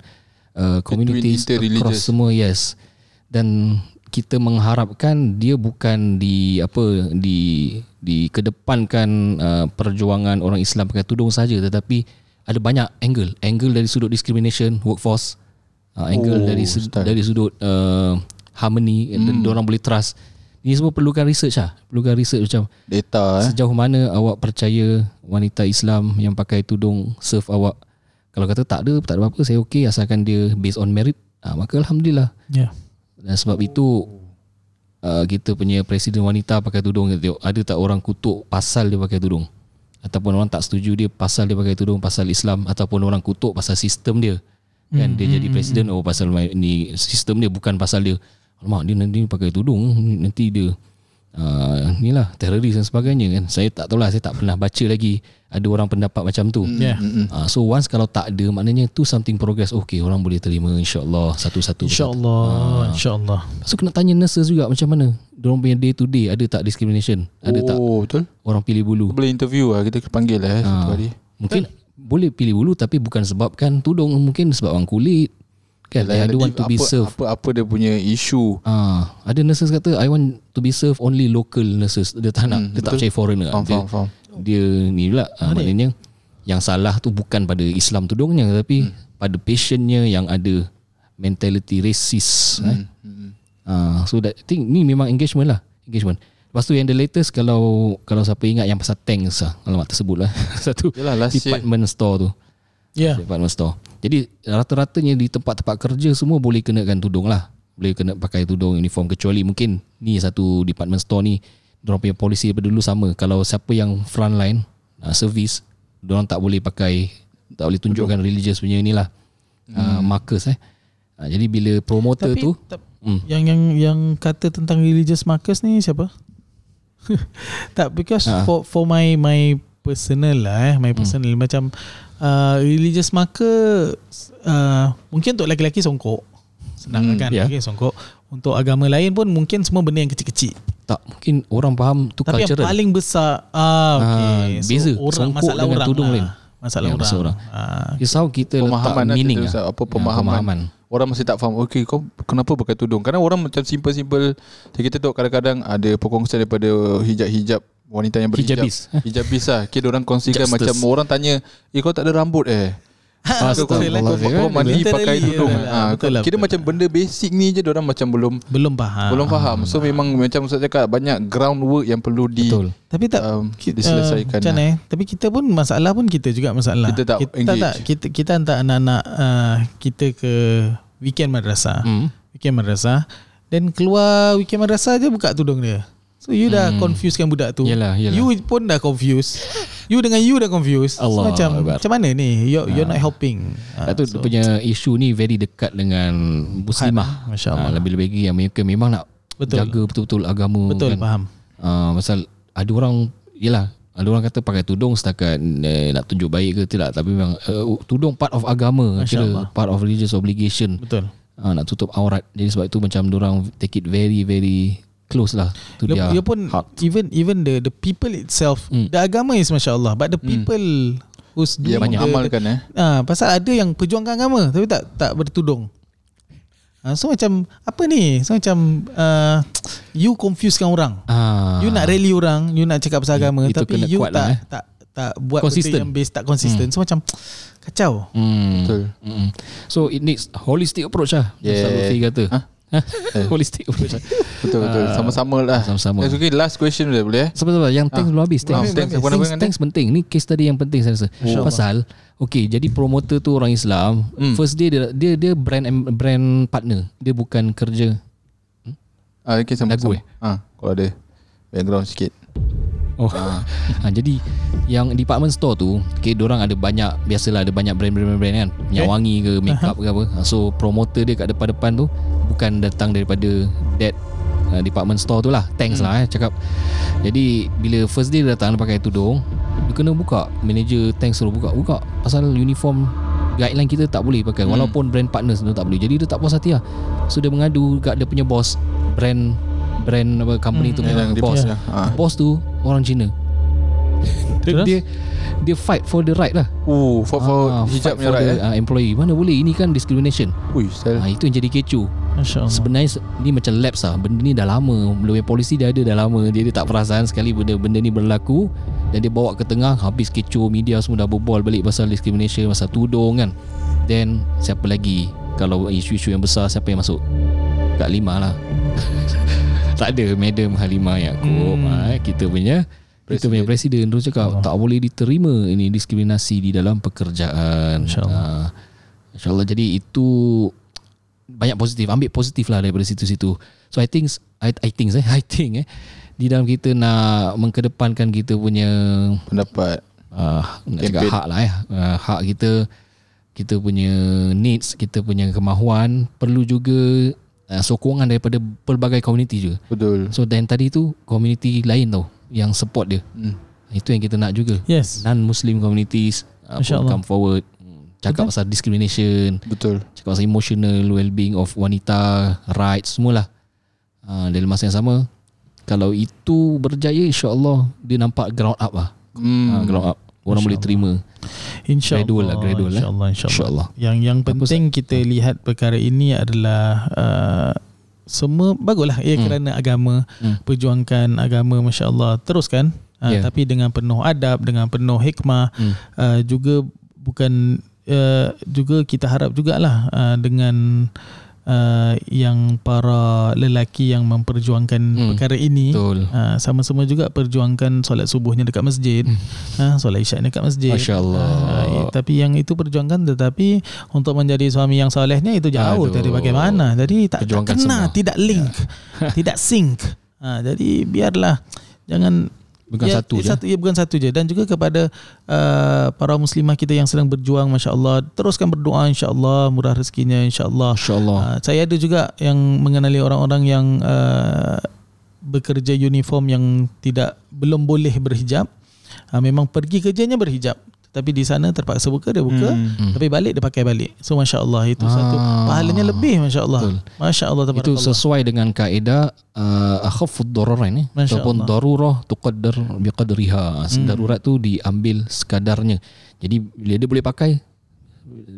uh, communities across semua yes. Dan kita mengharapkan dia bukan di apa di di kedepankan uh, perjuangan orang Islam pakai tudung saja tetapi ada banyak angle angle dari sudut discrimination workforce uh, angle Oh, dari sudut, style. dari sudut uh, harmony hmm. dan orang boleh trust ini semua perlukan research lah. Perlukan research macam Data eh. sejauh mana awak percaya wanita Islam yang pakai tudung serve awak. Kalau kata tak ada Tak ada apa-apa Saya okey Asalkan dia Based on merit ha, Maka Alhamdulillah. Ya. Dan sebab itu uh, Kita punya Presiden wanita Pakai tudung kita tengok Ada tak orang kutuk Pasal dia pakai tudung? Ataupun orang tak setuju dia Pasal dia pakai tudung Pasal Islam Ataupun orang kutuk Pasal sistem dia? Kan dia jadi presiden Oh pasal ni Sistem dia bukan pasal dia Alamak dia nanti pakai tudung Nanti dia uh, Ni lah Teroris dan sebagainya kan. Saya tak tahu lah Saya tak pernah baca lagi Ada orang pendapat macam tu. Ya. uh, So once kalau tak ada Maknanya tu something progress Okay orang boleh terima InsyaAllah Satu-satu InsyaAllah Ah. InsyaAllah. So kena tanya nurses juga Macam mana? Diorang punya day to day Ada tak discrimination? Ada tak? Oh betul. Orang pilih bulu. Boleh interview lah Kita panggil lah eh, Satu hari. Mungkin boleh pilih bulu Tapi bukan sebabkan tudung. Mungkin sebab orang kulit Kan I don't want to be apa, served apa, apa dia punya isu Ah, ada nurses kata I want to be served only local nurses. Dia tak nak, dia tak percaya foreigner. Faham dia, faham faham dia ni pula ah, maknanya yang salah tu bukan pada Islam tudungnya tapi pada patientnya yang ada mentality racist eh. Ah, so that I think ni memang engagement lah, engagement. Lepas tu yang the latest kalau kalau siapa ingat yang pasal tanks lah. Alamak tersebut lah. [LAUGHS] Satu Yelah last year department store tu. Ya Department store. Jadi rata-ratanya di tempat-tempat kerja semua boleh kenakan tudung lah. Boleh kena pakai tudung uniform kecuali mungkin ni satu department store ni diorang punya polisi daripada dulu sama. Kalau siapa yang front line uh, service diorang tak boleh pakai tak boleh tunjukkan religious punya ni lah uh, markers eh. Uh, jadi bila promoter Tapi tu hmm, yang yang yang kata tentang religious markers ni siapa? [LAUGHS] tak because Ah. for for my my personal lah eh my personal macam uh, religious marker uh, mungkin untuk lelaki-lelaki songkok senang Hmm, kan ya. lelaki songkok untuk agama lain pun mungkin semua benda yang kecil-kecil tak mungkin orang faham tu tapi yang cultural. paling besar ah okey Ah, beza. orang Songkok masalah dengan orang tudung lah. lain. masalah Ya, orang, masalah orang. Ah, Risau kita Pemahaman letak meaning lah. Apa Ya, pemahaman. pemahaman. Orang masih tak faham Okay kau kenapa pakai tudung Kadang orang macam simple-simple Jadi kita tengok kadang-kadang Ada perkongsian daripada Hijab-hijab Wanita yang berhijab Hijabis. [LAUGHS] Hijabis lah Kira orang kongsikan macam Orang tanya Eh kau tak ada rambut eh Astagfirullah. [LAUGHS] Kau, kau, kau mandi pakai tudung lah. ha, Betul lah, Kira betul macam benda basic ni je Orang macam belum belum faham Belum faham So memang macam Ustaz cakap Banyak groundwork yang perlu di Betul. Tapi tak um, diselesaikan macam lah. eh? Tapi kita pun masalah pun kita juga masalah. Kita tak kita, engage. tak kita kita hantar anak-anak uh, kita ke weekend madrasah. Hmm. Weekend madrasah dan keluar weekend madrasah je buka tudung dia. So you dah Hmm. confusekan budak tu. Yelah, yelah. You pun dah confused. You dengan you dah confused. So, Allah macam Akbar. macam mana ni? You're, you're not helping. Lepas tu so, punya isu ni very dekat dengan muslimah. Masya Allah. Ah, lebih-lebih lagi yang mereka memang nak Betul. jaga betul-betul agama Betul kan. faham. Ah, pasal ada orang yalah ada orang kata pakai tudung setakat eh, nak tunjuk baik ke tidak tapi memang uh, tudung part of agama Masya kira Allah. part of religious obligation Betul. ah, nak tutup aurat jadi sebab itu macam orang take it very very close lah tu dia Dia, dia pun heart. even even the the people itself, Hmm. the agama is masya-Allah, but the people who's Dia doing the, mengamalkan eh Ah, pasal ada yang perjuangkan agama tapi tak tak bertudung. Ah, so macam apa ni? So macam uh, you confusekan orang. ah, You nak rally orang, you nak cakap pasal agama Itu tapi kena you kuat tak, lah, eh. tak tak buat Consistent. benda yang base tak konsisten. So macam kacau. hmm. Betul Mm-mm. So it needs holistic approach lah. Yeah. Ustaz Lutfi kata. Hah? Approach. lah. [LAUGHS] [LAUGHS] Betul betul Sama-sama lah Sama-sama. Eh, Okay last question boleh boleh eh Sabar-sabar Yang thanks Ah. belum habis Ah, Thanks, thanks. thanks, nama thanks, thanks penting Ni case study yang penting saya rasa Pasal Okay jadi promoter tu orang Islam Hmm. First day dia, dia dia brand brand partner Dia bukan kerja ah, Okay sama Lagu sama eh? ah, Kalau ada Background sikit Oh. ha, jadi yang department store tu, okay, orang ada banyak biasalah ada banyak brand-brand brand kan. Minyak Okay. wangi ke makeup ke apa. Ha, So promoter dia kat depan-depan tu bukan datang daripada that uh, department store tu lah. Thanks lah eh cakap. Jadi bila first day dia datang dia pakai tudung, dia kena buka. Manager thanks suruh buka. Buka pasal uniform guideline kita tak boleh pakai walaupun brand partners tu tak boleh. Jadi dia tak puas hati lah. So dia mengadu kat dia punya boss brand brand apa company tu punya Yang dia boss. punya, ah. Boss tu orang Cina. Terus? dia dia fight for the right lah. Oh for, for Ah, hijab fight punya for right the eh ah, employee. Mana boleh ini kan discrimination. Ui style Ah itu yang jadi kecoh. Masya-Allah. Sebenarnya se- ni macam lapse lah. Benda ni dah lama. Belum polisi dah ada dah lama. Dia, dia tak perasan sekali benda benda ni berlaku dan dia bawa ke tengah habis kecoh media semua dah berbual balik pasal discrimination pasal tudung kan. Then siapa lagi kalau isu-isu yang besar siapa yang masuk? Kak Lima lah. [LAUGHS] tak ada Madam Halimah Yaakob Hmm. hmm. ha, kita punya Kita punya presiden terus cakap tak boleh diterima ini diskriminasi di dalam pekerjaan. InsyaAllah. Ah, InsyaAllah jadi itu banyak positif. Ambil positif lah daripada situ-situ. So I think I, I think eh [LAUGHS] I think eh di dalam kita nak mengkedepankan kita punya pendapat uh, nak cakap hak lah eh uh, hak kita kita punya needs kita punya kemahuan perlu juga uh, sokongan daripada pelbagai komuniti juga. Betul. So dan tadi tu komuniti lain tau yang support dia. Hmm. itu yang kita nak juga. Yes. non muslim communities uh, pun come forward. Hmm, cakap pasal discrimination. Betul. Cakap pasal emotional well-being of wanita rights semualah. Uh, dalam masa yang sama kalau itu berjaya insyaAllah dia nampak ground up lah. Hmm. hmm. ground up. Orang boleh terima InsyaAllah. Gradual lah, gradual lah. InsyaAllah. InsyaAllah. InsyaAllah. Yang yang penting kita lihat perkara ini adalah uh, semua baguslah ia Hmm. kerana agama Hmm. perjuangkan agama masya-Allah teruskan uh, Yeah. tapi dengan penuh adab dengan penuh hikmah Hmm. uh, juga bukan uh, juga kita harap jugalah uh, dengan uh, yang para lelaki yang memperjuangkan Hmm. perkara ini Betul. uh, sama-sama juga perjuangkan solat subuhnya dekat masjid uh, solat isyak dekat masjid Hmm. Masya Allah. Ah, tapi yang itu perjuangkan tetapi untuk menjadi suami yang solehnya itu jauh Aduh. dari bagaimana. Jadi tak, tak kena, semua. Ya. tidak link, tidak sync. Ha, jadi biarlah jangan Bukan ya, satu je. satu ya, bukan satu je dan juga kepada uh, para muslimah kita yang sedang berjuang masya-Allah teruskan berdoa insya-Allah murah rezekinya insya-Allah InsyaAllah. Uh, saya ada juga yang mengenali orang-orang yang uh, bekerja uniform yang tidak belum boleh berhijab. Uh, memang pergi kerjanya berhijab. Tapi di sana terpaksa buka dia buka, Hmm. tapi balik dia pakai balik. So masya-Allah itu Ah. satu pahalanya lebih masya-Allah. Betul. Masya-Allah Itu sesuai dengan kaedah uh, akhafud dararain ni Masya ataupun Allah. darurah tuqaddar biqadriha. Hmm. Darurat tu diambil sekadarnya. Jadi bila dia boleh pakai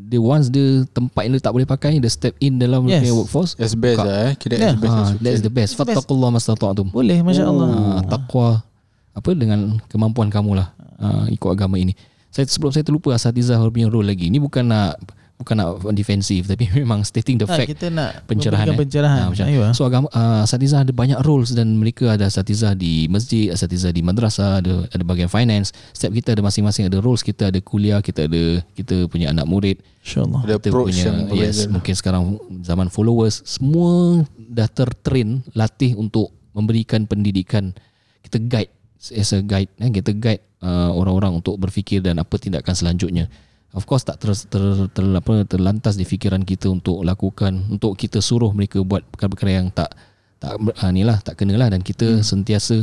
dia once dia tempat yang dia tak boleh pakai dia step in dalam Yes. workforce as best lah eh kira Yeah. best ah, as that's the best That's the best. fattaqullah mastata'tum Boleh masya-Allah. ah, takwa apa dengan kemampuan kamu lah ah, ikut agama ini saya sebelum saya terlupa Asatizah punya role lagi ni bukan nak bukan nak defensif tapi [LAUGHS] memang stating the Tak, fact kita nak pencerahan eh. pencerahan. Ah, macam- Ayuh. So agama uh, asatizah ada banyak roles dan mereka ada asatizah di masjid, asatizah di madrasah, ada ada bahagian finance. Setiap kita ada masing-masing ada roles, kita ada kuliah, kita ada kita punya anak murid, Insya-Allah. the kita approach punya yang yes, mungkin sekarang zaman followers semua dah tertrain latih untuk memberikan pendidikan. Kita guide as a guide eh, kita guide uh, orang-orang untuk berfikir dan apa tindakan selanjutnya. Of course tak ter, ter, ter, apa, terlantas di fikiran kita untuk lakukan untuk kita suruh mereka buat perkara-perkara yang tak tak uh, ni lah tak kenalah dan kita hmm. sentiasa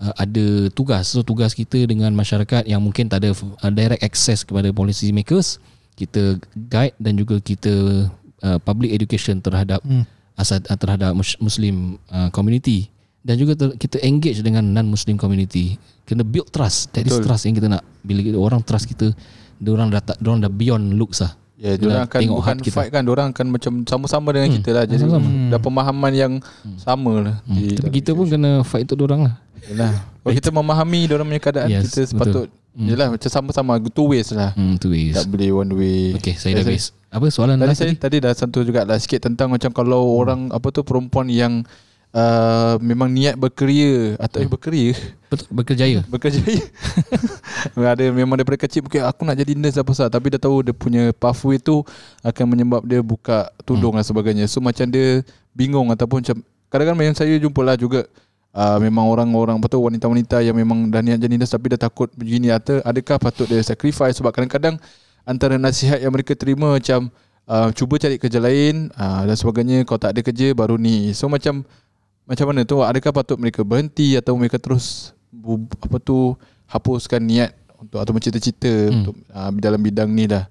uh, ada tugas so tugas kita dengan masyarakat yang mungkin tak ada uh, direct access kepada policy makers kita guide dan juga kita uh, public education terhadap Hmm. asal uh, terhadap mus- muslim uh, community dan juga ter, kita engage dengan non muslim community kena build trust that is Betul. trust yang kita nak bila kita, orang trust kita orang dah tak orang dah beyond looks lah Ya, Dia yeah, dah akan tengok bukan kita. fight kan, orang akan macam sama-sama dengan Hmm, kita lah. Jadi sama-sama. dah pemahaman yang sama lah. hmm. tapi kita pun kena fight untuk dia orang lah Yalah. Kalau kita memahami orang punya keadaan, Yes, kita betul. sepatut Hmm. Yalah macam sama-sama two ways lah. hmm, tu is Tak boleh one way. Okay, saya dah habis. Apa soalan Tadi saya tadi? tadi dah sentuh juga lah sikit tentang macam kalau orang apa tu perempuan yang uh, memang niat berkeria atau eh berkeria? Betul, berkerjaya. bekerja [LAUGHS] ada memang daripada kecil mungkin aku nak jadi nurse apa sah tapi dah tahu dia punya pathway tu akan menyebab dia buka tudung dan sebagainya. So macam dia bingung ataupun macam kadang-kadang yang saya jumpa lah juga uh, memang orang-orang apa tu wanita-wanita yang memang dah niat jadi nurse tapi dah takut begini atau adakah patut dia sacrifice? Sebab kadang-kadang antara nasihat yang mereka terima macam uh, cuba cari kerja lain uh, dan sebagainya. Kau tak ada kerja baru ni. So macam macam mana tu adakah patut mereka berhenti atau mereka terus bu, apa tu hapuskan niat untuk atau cita-cita Hmm. untuk uh, dalam bidang ni dah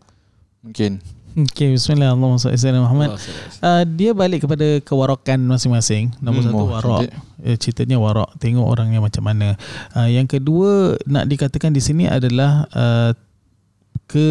mungkin Okay, bismillah Allahumma salli ala Muhammad. Uh, dia balik kepada kewarakan masing-masing. Nombor Hmm, satu oh, warak. Eh, ceritanya warak. Tengok orangnya macam mana. Uh, yang kedua nak dikatakan di sini adalah uh, ke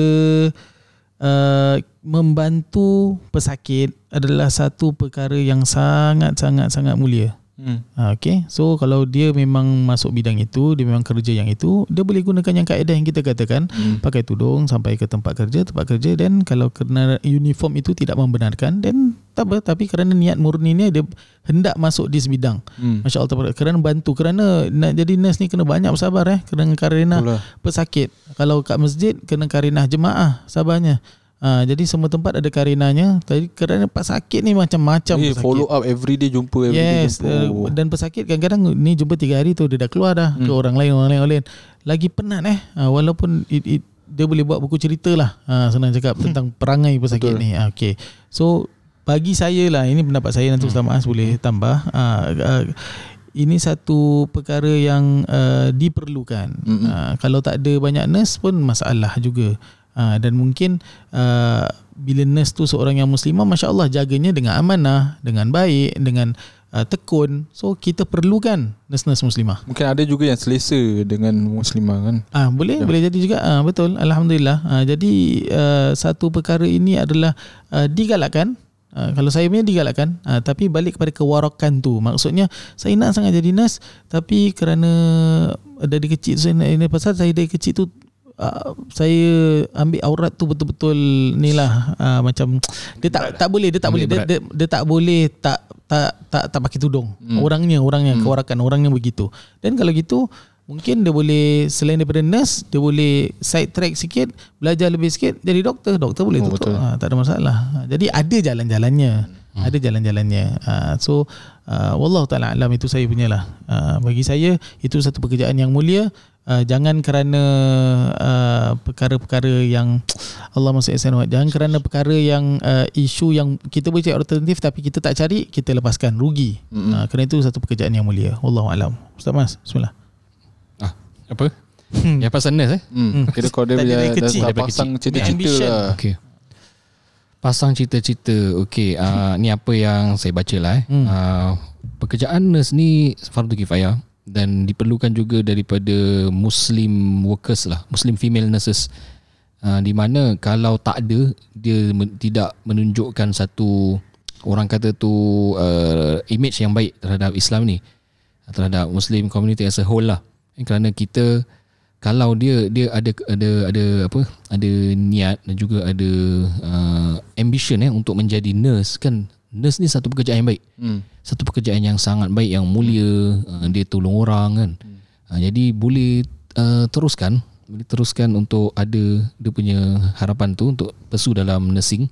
uh, membantu pesakit adalah satu perkara yang sangat sangat sangat mulia. Hmm. Ha, okay. So kalau dia memang masuk bidang itu, dia memang kerja yang itu, dia boleh gunakan yang kaedah yang kita katakan, Hmm. pakai tudung sampai ke tempat kerja, tempat kerja dan kalau kerana uniform itu tidak membenarkan, then tak apa tapi kerana niat murni ni dia hendak masuk di sebidang Hmm. Masya Allah tabarak. kerana bantu kerana nak jadi nurse ni kena banyak bersabar eh kerana karenah Itulah. pesakit kalau kat masjid kena karenah jemaah sabarnya Ha, jadi semua tempat ada karenanya Tadi kerana pesakit ni macam-macam Eh, pesakit. follow up every day jumpa every day Yes jumpa. uh, Dan pesakit kadang-kadang Ni jumpa tiga hari tu Dia dah keluar dah hmm. Ke orang lain Orang lain orang lain Lagi penat eh uh, Walaupun it, it, Dia boleh buat buku cerita lah uh, Senang cakap Tentang perangai pesakit Betul. ni uh, Okay So Bagi saya lah Ini pendapat saya Nanti Ustaz Maas boleh tambah uh, uh, ini satu perkara yang uh, diperlukan. Mm-mm. Uh, kalau tak ada banyak nurse pun masalah juga. Uh, dan mungkin uh, bila nurse tu seorang yang muslimah masya-Allah jaganya dengan amanah, dengan baik, dengan uh, tekun. So kita perlukan nurse-nurse muslimah. Mungkin ada juga yang selesa dengan muslimah kan. Ah boleh Ya. boleh jadi juga. Ah betul. Alhamdulillah. Ah jadi uh, satu perkara ini adalah uh, digalakkan Uh, kalau saya punya digalakkan uh, tapi balik kepada kewarakan tu maksudnya saya nak sangat jadi nurse tapi kerana dari kecil saya nak ini pasal saya dari kecil tu uh, saya ambil aurat tu betul-betul ni lah uh, macam dia tak tak boleh dia tak boleh dia, dia, dia tak boleh tak tak tak tak pakai tudung Hmm. orangnya orangnya kewarakan orangnya begitu dan kalau gitu Mungkin dia boleh selain daripada nurse dia boleh side track sikit, belajar lebih sikit jadi doktor. Doktor boleh Oh, tutup. betul. Ha, tak ada masalah. Ha, jadi ada jalan-jalannya. Hmm. Ada jalan-jalannya. Ha, so uh, wallahu taala alam itu saya punya lah. Uh, bagi saya itu satu pekerjaan yang mulia. Uh, jangan kerana uh, perkara-perkara yang [TSK] Allah masuk ihsan wa- jangan kerana perkara yang uh, isu yang kita boleh cari alternatif tapi kita tak cari kita lepaskan rugi. Mm-mm. Uh, kerana itu satu pekerjaan yang mulia. Wallahu alam. Ustaz Mas, bismillah. Ah, apa? Yang pasal nurse eh? Hmm. Kira kau dia [LAUGHS] dah, kecil. dah pasang kecil. cita-cita lah. Okey. Pasang cita-cita. Okey, uh, ni apa yang saya baca lah eh. Hmm. Uh, pekerjaan nurse ni fardu kifayah dan diperlukan juga daripada muslim workers lah, muslim female nurses. Uh, di mana kalau tak ada dia men- tidak menunjukkan satu orang kata tu uh, image yang baik terhadap Islam ni terhadap muslim community as a whole lah. Eh, kerana kita kalau dia dia ada ada ada apa ada niat dan juga ada uh, ambition eh untuk menjadi nurse kan nurse ni satu pekerjaan yang baik. Hmm. satu pekerjaan yang sangat baik yang mulia. Uh, dia tolong orang kan. Uh, jadi boleh uh, teruskan. Boleh teruskan untuk ada dia punya harapan tu untuk pursue dalam nursing.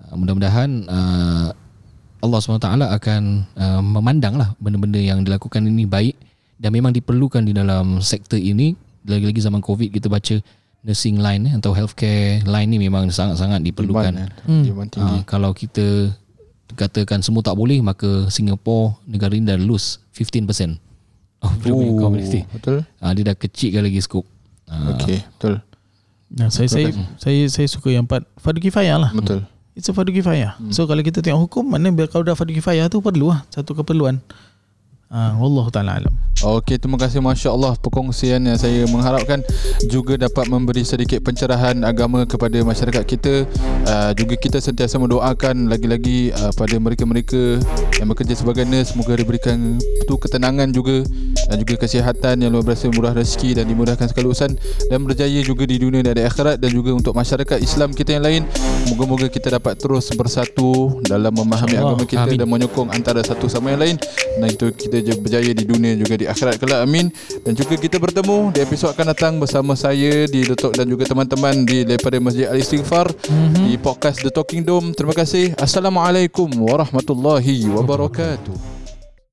Uh, mudah-mudahan uh, Allah SWT akan uh, memandang lah benda-benda yang dilakukan ini baik. Dan memang diperlukan di dalam sektor ini. Lagi-lagi zaman covid kita baca nursing line eh, atau healthcare line ni memang sangat-sangat diperlukan. Demand, eh. Demand tinggi. Ha, kalau kita katakan semua tak boleh maka Singapore negara ini dah lose 15% of the Oh, community. Betul. Ha, dia dah kecilkan lagi skop. Ha, Okey, betul. Nah, saya saya saya saya suka yang part fardu kifayah lah. Betul. It's a fardu kifayah. Hmm. So kalau kita tengok hukum mana bila kalau dah fardu kifayah tu perlu lah satu keperluan. Ah, wallahu taala alam. Okey, terima kasih Masya Allah perkongsian yang saya mengharapkan juga dapat memberi sedikit pencerahan agama kepada masyarakat kita. Uh, juga kita sentiasa mendoakan lagi-lagi uh, pada mereka-mereka yang bekerja sebagai nurse semoga diberikan tu ketenangan juga dan juga kesihatan yang luar biasa murah rezeki dan dimudahkan segala urusan. Dan berjaya juga di dunia dan di akhirat dan juga untuk masyarakat Islam kita yang lain. Moga-moga kita dapat terus bersatu dalam memahami agama kita Amin. dan menyokong antara satu sama yang lain. Dan itu kita berjaya di dunia juga di akhirat kelak. Amin. Dan juga kita bertemu di episod akan datang bersama saya di Datuk dan juga teman-teman di daripada Masjid Al Istighfar mm-hmm. di podcast The Talking Dome. Terima kasih. Assalamualaikum warahmatullahi wabarakatuh